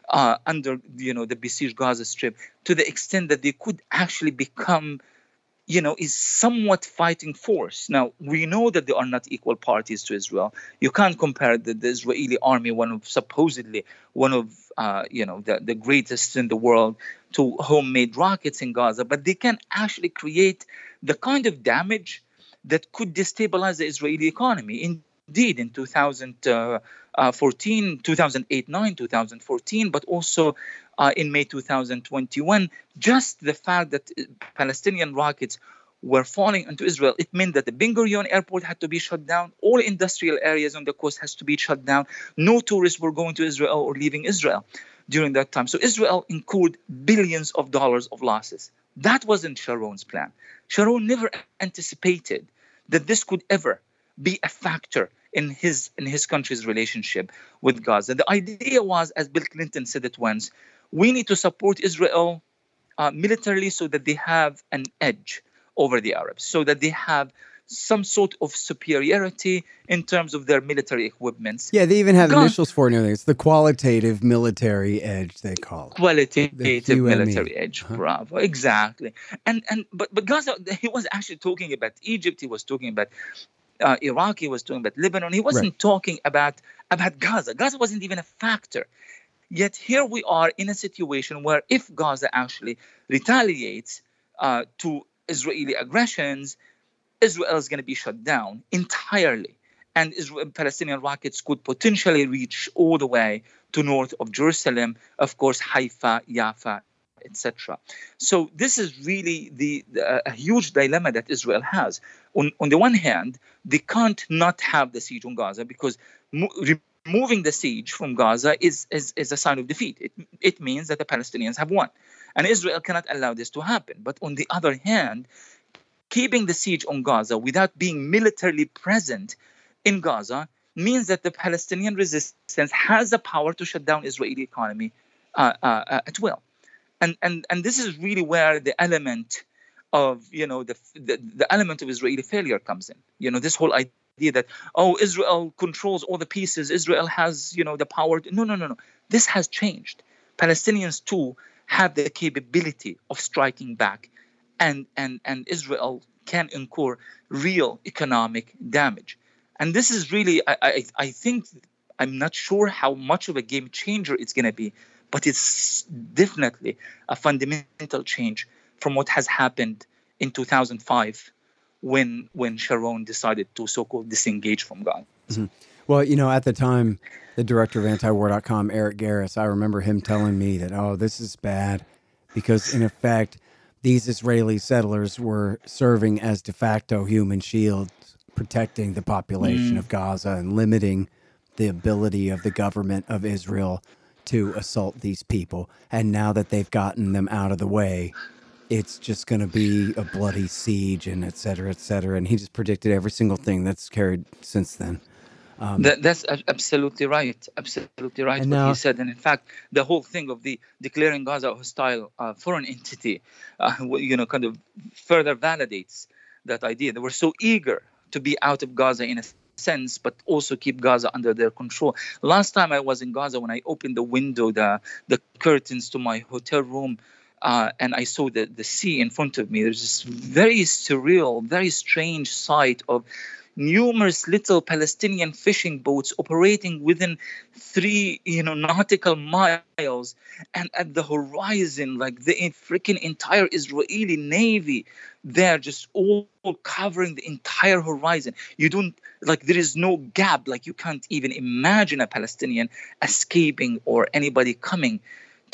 uh, under you know the besieged Gaza Strip to the extent that they could actually become you know, is somewhat fighting force. Now, we know that they are not equal parties to Israel. You can't compare the, the Israeli army, one of supposedly one of, uh, you know, the, the greatest in the world, to homemade rockets in Gaza, but they can actually create the kind of damage that could destabilize the Israeli economy. Indeed, in 2014, 2008, 9, 2014, but also uh, in May 2021. Just the fact that uh, Palestinian rockets were falling into Israel, it meant that the Ben Gurion airport had to be shut down. All industrial areas on the coast has to be shut down. No tourists were going to Israel or leaving Israel during that time. So Israel incurred billions of dollars of losses. That wasn't Sharon's plan. Sharon never anticipated that this could ever be a factor in his in his country's relationship with Gaza. The idea was, as Bill Clinton said it once, we need to support Israel uh, militarily so that they have an edge over the Arabs, so that they have some sort of superiority in terms of their military equipments. Yeah, they even have Gaza, initials for it and everything. It's the qualitative military edge they call it. Qualitative military edge. Huh? Bravo. Exactly. And and but but Gaza he was actually talking about Egypt, he was talking about uh, Iraq, he was talking about Lebanon. He wasn't right. talking about about Gaza. Gaza wasn't even a factor. Yet here we are in a situation where if Gaza actually retaliates uh, to Israeli aggressions, Israel is going to be shut down entirely. And Israel, Palestinian rockets could potentially reach all the way to north of Jerusalem, of course, Haifa, Jaffa, etc. So this is really the, the, a huge dilemma that Israel has. On, on the one hand, they can't not have the siege on Gaza because mo- removing the siege from Gaza is, is, is a sign of defeat. It, it means that the Palestinians have won. And Israel cannot allow this to happen. But on the other hand, keeping the siege on Gaza without being militarily present in Gaza means that the Palestinian resistance has the power to shut down Israeli economy uh, uh, uh, at will. And, and, and this is really where the element of you know the, the, the element of Israeli failure comes in. You know this whole idea that oh Israel controls all the pieces, Israel has you know the power. No no no no. This has changed. Palestinians too have the capability of striking back, and and and Israel can incur real economic damage. And this is really I I, I think I'm not sure how much of a game changer it's going to be, but it's definitely a fundamental change from what has happened in 2005 when when Sharon decided to so-called disengage from God. Mm-hmm. Well, you know, at the time, the director of antiwar.com, Eric Garris, I remember him telling me that, oh, this is bad because, in effect, these Israeli settlers were serving as de facto human shields, protecting the population mm. of Gaza and limiting the ability of the government of Israel to assault these people. And now that they've gotten them out of the way, it's just going to be a bloody siege and et cetera, et cetera. And he just predicted every single thing that's carried since then. Um, that, that's absolutely right. Absolutely right. What now, he said, and in fact, the whole thing of the declaring Gaza a hostile uh, foreign entity, uh, you know, kind of further validates that idea. They were so eager to be out of Gaza in a sense, but also keep Gaza under their control. Last time I was in Gaza, when I opened the window, the the curtains to my hotel room, uh, and I saw the, the sea in front of me. There's this very surreal, very strange sight of numerous little Palestinian fishing boats operating within three, you know, nautical miles, and at the horizon, like the freaking entire Israeli navy, they're just all covering the entire horizon. You don't like there is no gap. Like you can't even imagine a Palestinian escaping or anybody coming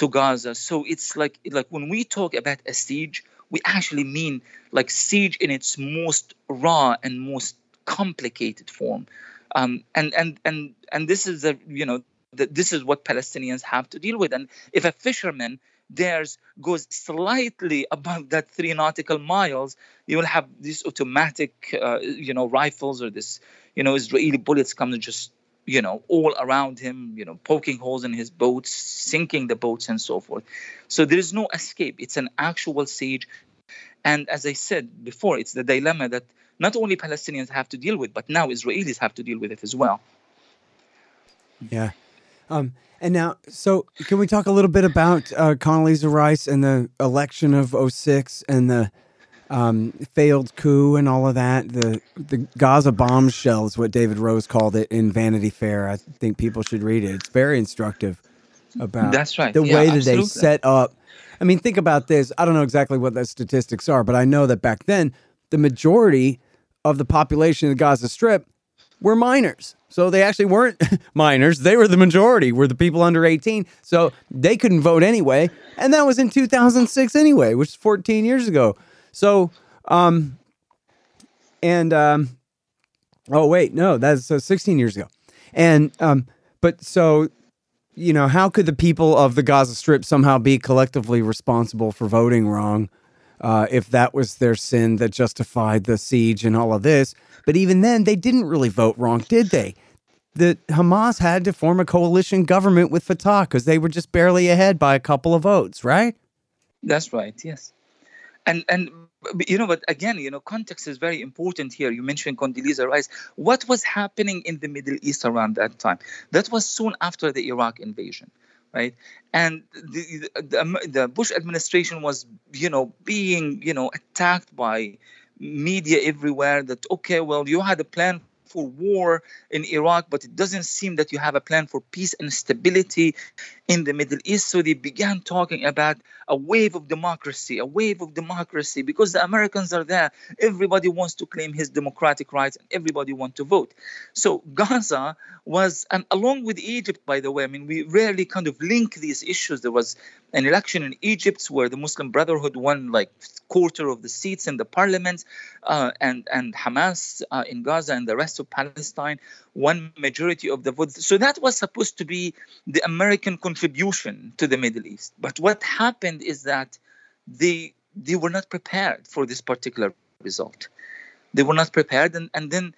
to Gaza. So it's like like when we talk about a siege, we actually mean like siege in its most raw and most complicated form. Um, and and and and this is a you know the, this is what Palestinians have to deal with. And if a fisherman theirs goes slightly above that three nautical miles, you will have these automatic uh, you know rifles or this you know Israeli bullets come and just you know all around him you know poking holes in his boats sinking the boats and so forth so there is no escape it's an actual siege and as i said before it's the dilemma that not only Palestinians have to deal with, but now Israelis have to deal with it as well. Yeah. Um, and now, so can we talk a little bit about uh, Condoleezza Rice and the election of 06 and the um, failed coup and all of that? The the Gaza bombshell is what David Rose called it in Vanity Fair. I think people should read it. It's very instructive about that's right the yeah, way that absolutely. they set up. I mean, think about this. I don't know exactly what the statistics are, but I know that back then the majority of the population of the Gaza Strip were minors. So they actually weren't minors. They were the majority, were the people under 18. So they couldn't vote anyway. And that was in 2006 anyway, which is 14 years ago. So, um, and, um, oh, wait, no, that's uh, 16 years ago. And, um, but so, you know, how could the people of the Gaza Strip somehow be collectively responsible for voting wrong? uh, if that was their sin that justified the siege and all of this. But even then, they didn't really vote wrong, did they? The Hamas had to form a coalition government with Fatah because they were just barely ahead by a couple of votes, right? That's right. Yes, and and you know, but again, you know, context is very important here. You mentioned Condoleezza Rice. What was happening in the Middle East around that time? That was soon after the Iraq invasion, right? And the, the, um, the Bush administration was, you know, being, you know, attacked by media everywhere that okay well you had a plan for war in Iraq, but it doesn't seem that you have a plan for peace and stability in the Middle East. So they began talking about a wave of democracy, a wave of democracy, because the Americans are there. Everybody wants to claim his democratic rights and everybody wants to vote. So Gaza was, and along with Egypt, by the way, I mean, we rarely kind of link these issues. There was an election in Egypt where the Muslim Brotherhood won like quarter of the seats in the parliament, uh, and and Hamas uh, in Gaza and the rest of Palestine won majority of the votes. So that was supposed to be the American contribution to the Middle East. But what happened is that they they were not prepared for this particular result. They were not prepared, and, and then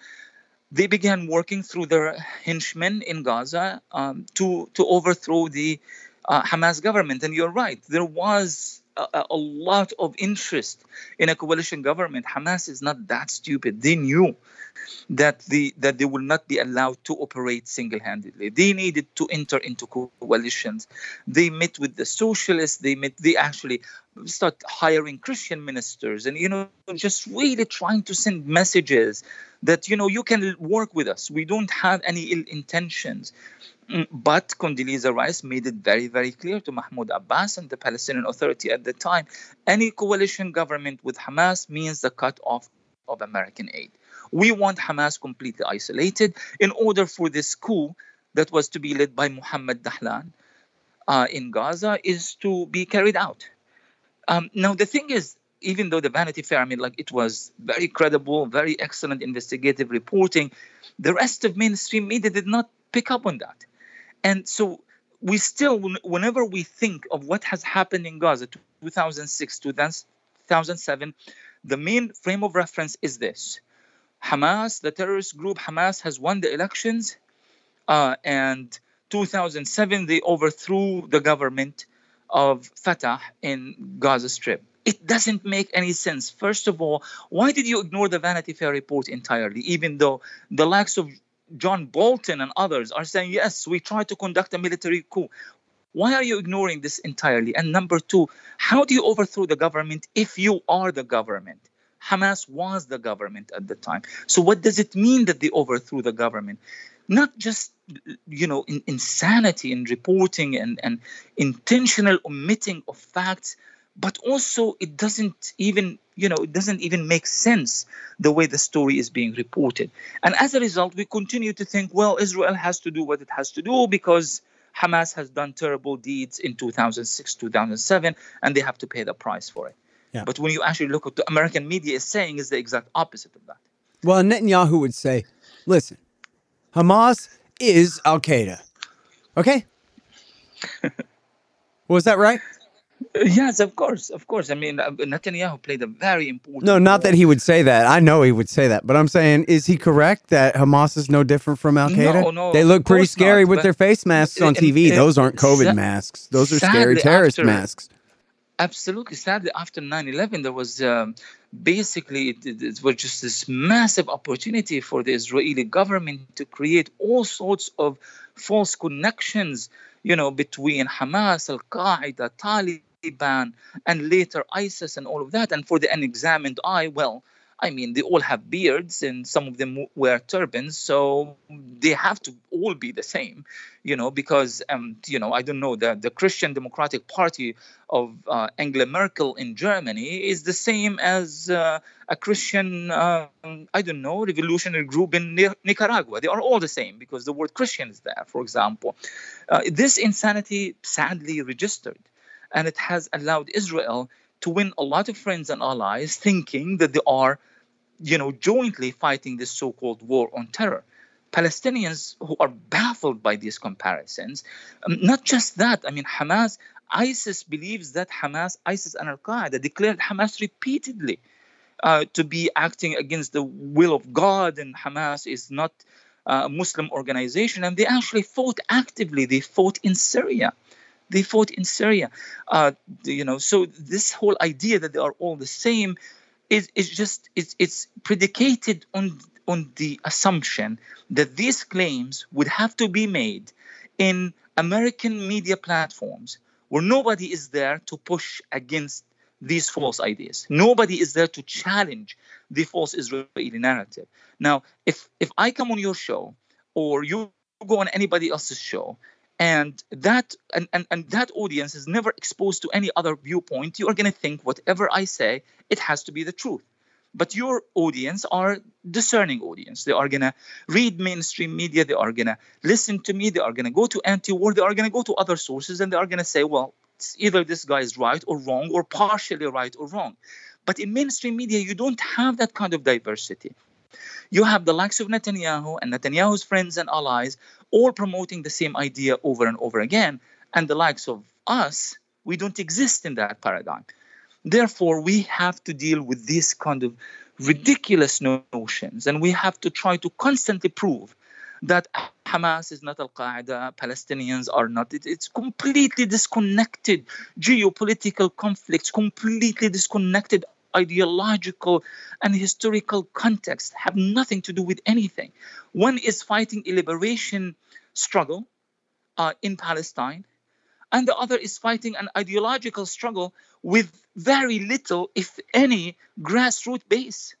they began working through their henchmen in Gaza um, to to overthrow the uh, Hamas government. And you're right, there was a, a, lot of interest in a coalition government. Hamas is not that stupid. They knew that the that they will not be allowed to operate single-handedly. They needed to enter into coalitions. They met with the socialists. They met. They actually start hiring Christian ministers, and you know, just really trying to send messages that you know you can work with us. We don't have any ill intentions. Mm, but Condoleezza Rice made it very, very clear to Mahmoud Abbas and the Palestinian Authority at the time any coalition government with Hamas means the cut off of American aid. We want Hamas completely isolated in order for this coup that was to be led by Mohammed Dahlan uh, in Gaza is to be carried out. Um, now, the thing is, even though the Vanity Fair, I mean, like it was very credible, very excellent investigative reporting, the rest of mainstream media did not pick up on that. And so we still, whenever we think of what has happened in Gaza, 2006, 2007, the main frame of reference is this. Hamas, the terrorist group Hamas, has won the elections, uh, and 2007 they overthrew the government of Fatah in Gaza Strip. It doesn't make any sense. First of all, why did you ignore the Vanity Fair report entirely, even though the likes of John Bolton and others are saying, yes, we tried to conduct a military coup. Why are you ignoring this entirely? And number two, how do you overthrow the government if you are the government? Hamas was the government at the time. So what does it mean that they overthrew the government? Not just you know in, insanity in reporting and, and intentional omitting of facts, but also it doesn't even you know it doesn't even make sense the way the story is being reported. And as a result, we continue to think, well, Israel has to do what it has to do because Hamas has done terrible deeds in 2006, 2007, and they have to pay the price for it. Yeah. But when you actually look at what the American media is saying, is the exact opposite of that. Well, Netanyahu would say, listen, Hamas is Al Qaeda. Okay? Was that right? Yes, of course, of course. I mean, uh, Netanyahu played a very important. No, not role. that he would say that. I know he would say that, but I'm saying, is he correct that Hamas is no different from Al Qaeda? No, no. They look pretty scary not, with their face masks on TV. Those aren't COVID masks. Those are scary terrorist after, masks. Absolutely. Sadly, after 9/11, there was um, basically it, it, was just this massive opportunity for the Israeli government to create all sorts of false connections, you know, between Hamas, Al Qaeda, Taliban, and later ISIS, and all of that. And for the unexamined eye, well, I mean, they all have beards and some of them wear turbans, so they have to all be the same, you know, because, um, you know, I don't know, the, the Christian Democratic Party of uh, Angela Merkel in Germany is the same as uh, a Christian, uh, I don't know, revolutionary group in Nicaragua. They are all the same because the word Christian is there, for example. Uh, this insanity sadly registered, and it has allowed Israel to win a lot of friends and allies, thinking that they are, you know, jointly fighting this so-called war on terror. Palestinians who are baffled by these comparisons. Um, not just that, I mean, Hamas, ISIS believes that Hamas, ISIS and Al Qaeda declared Hamas repeatedly uh, to be acting against the will of God, and Hamas is not a Muslim organization, and they actually fought actively. They fought in Syria. They fought in Syria. Uh, you know, so this whole idea that they are all the same is is just it's it's predicated on on the assumption that these claims would have to be made in American media platforms where nobody is there to push against these false ideas. Nobody is there to challenge the false Israeli narrative. Now, if if I come on your show or you go on anybody else's show and that and, and, and that audience is never exposed to any other viewpoint, you are going to think whatever I say, it has to be the truth. But your audience are discerning audience. They are going to read mainstream media they are going to listen to me they are going to go to anti-war they are going to go to other sources and they are going to say well either this guy is right or wrong or partially right or wrong. But in mainstream media you don't have that kind of diversity. You have the likes of Netanyahu and Netanyahu's friends and allies all promoting the same idea over and over again and the likes of us we don't exist in that paradigm Therefore, we have to deal with these kind of ridiculous notions, and we have to try to constantly prove that Hamas is not Al Qaeda, Palestinians are not. It, it's completely disconnected geopolitical conflicts, completely disconnected ideological and historical context, have nothing to do with anything. One is fighting a liberation struggle uh, in Palestine, and the other is fighting an ideological struggle with very little, if any, grassroots base.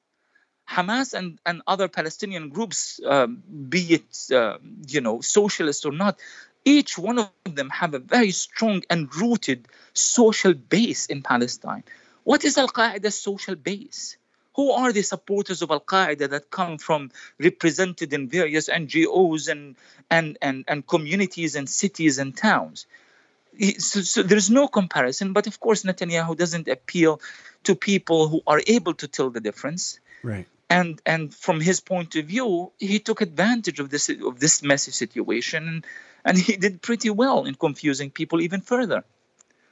Hamas and, and other Palestinian groups, um, be it uh, you know socialist or not, each one of them have a very strong and rooted social base in Palestine. What is Al Qaeda's social base? Who are the supporters of Al Qaeda that come from represented in various NGOs and, and, and, and communities and cities and towns? so, so there's no comparison. But of course, Netanyahu doesn't appeal to people who are able to tell the difference. Right. And and from his point of view, he took advantage of this of this messy situation, and he did pretty well in confusing people even further.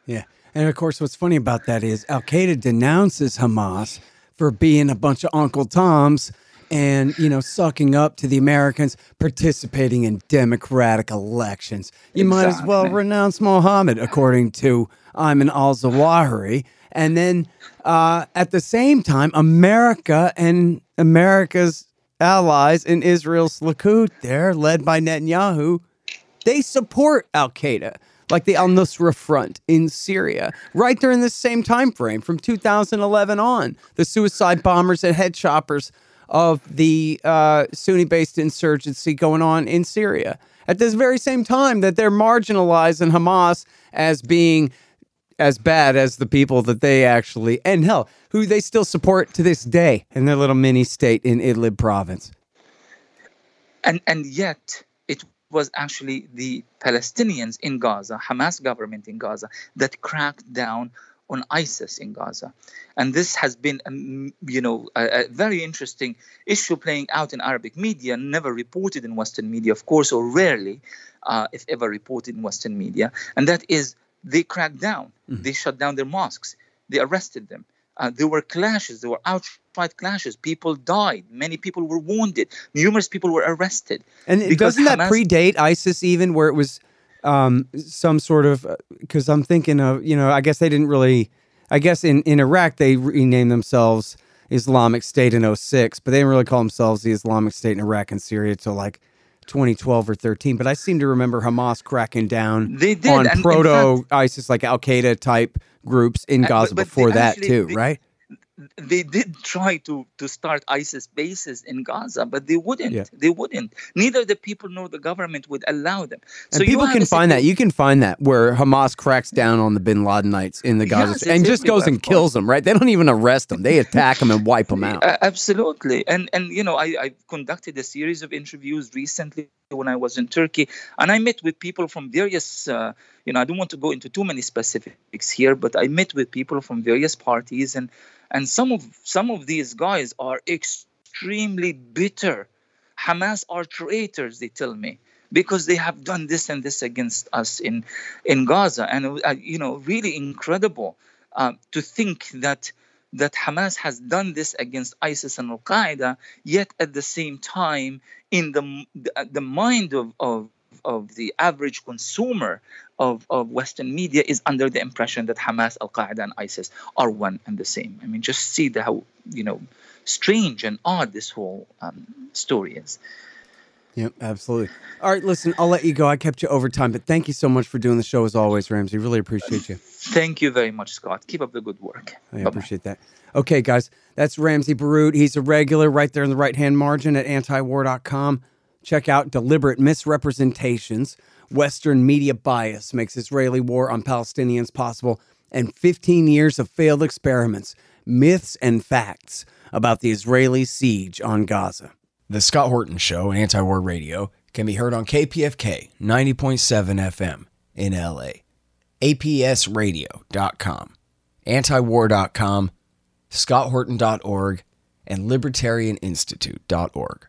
Yeah. And of course, what's funny about that is Al Qaeda denounces Hamas for being a bunch of Uncle Toms and you know sucking up to the Americans participating in democratic elections. You exactly. might as well renounce Mohammed, according to Ayman al Zawahiri. And then uh, at the same time, America and America's allies in Israel's Likud, there led by Netanyahu, they support Al Qaeda like the Al Nusra Front in Syria, right during this same time frame from 2011 on. The suicide bombers and head choppers of the uh, Sunni based insurgency going on in Syria. At this very same time that they're marginalizing Hamas as being as bad as the people that they actually, and hell, who they still support to this day in their little mini state in Idlib province. And, and yet, was actually the Palestinians in Gaza, Hamas government in Gaza, that cracked down on ISIS in Gaza. And this has been, um, you know, a, a, very interesting issue playing out in Arabic media, never reported in Western media, of course, or rarely, uh, if ever reported in Western media. And that is they cracked down, mm-hmm. they shut down their mosques, they arrested them. Uh, there were clashes, there were outright clashes. People died, many people were wounded, numerous people were arrested. And doesn't that Hamas- predate ISIS even, where it was um, some sort of because I'm thinking of you know I guess they didn't really I guess in in Iraq they renamed themselves Islamic State in 06, but they didn't really call themselves the Islamic State in Iraq and Syria until like 2012 or 13. But I seem to remember Hamas cracking down they did. on proto ISIS like Al Qaeda type groups in Gaza but, but before that actually, too, they, right? They did try to to start ISIS bases in Gaza, but they wouldn't. Yeah. They wouldn't. Neither the people nor the government would allow them. So and people can find that. You can find that where Hamas cracks down on the Bin Ladenites in the Gaza yes, and just goes and kills them. Right? They don't even arrest them. They attack them and wipe them out. Uh, absolutely. And and you know, I I conducted a series of interviews recently when I was in Turkey, and I met with people from various. Uh, you know, I don't want to go into too many specifics here, but I met with people from various parties and and some of some of these guys are extremely bitter. Hamas are traitors they tell me because they have done this and this against us in in gaza. And uh, you know really incredible uh, to think that that Hamas has done this against ISIS and Al Qaeda, yet at the same time, in the the, mind of, of of the average consumer of, of Western media is under the impression that Hamas, Al Qaeda, and ISIS are one and the same. I mean, just see the, how you know strange and odd this whole um, story is. Yep, absolutely. All right, listen, I'll let you go. I kept you over time, but thank you so much for doing the show as always, Ramzy. Really appreciate you. Thank you very much, Scott. Keep up the good work. I Bye-bye. appreciate that. Okay, guys, that's Ramzy Baroud. He's a regular right there in the right hand margin at antiwar.com. Check out Deliberate Misrepresentations. Western media bias makes Israeli war on Palestinians possible, and 15 years of failed experiments, myths, and facts about the Israeli siege on Gaza. The Scott Horton Show, Anti War Radio, can be heard on KPFK 90.7 FM in LA, APSradio.com, antiwar.com, scotthorton.org, and libertarianinstitute.org.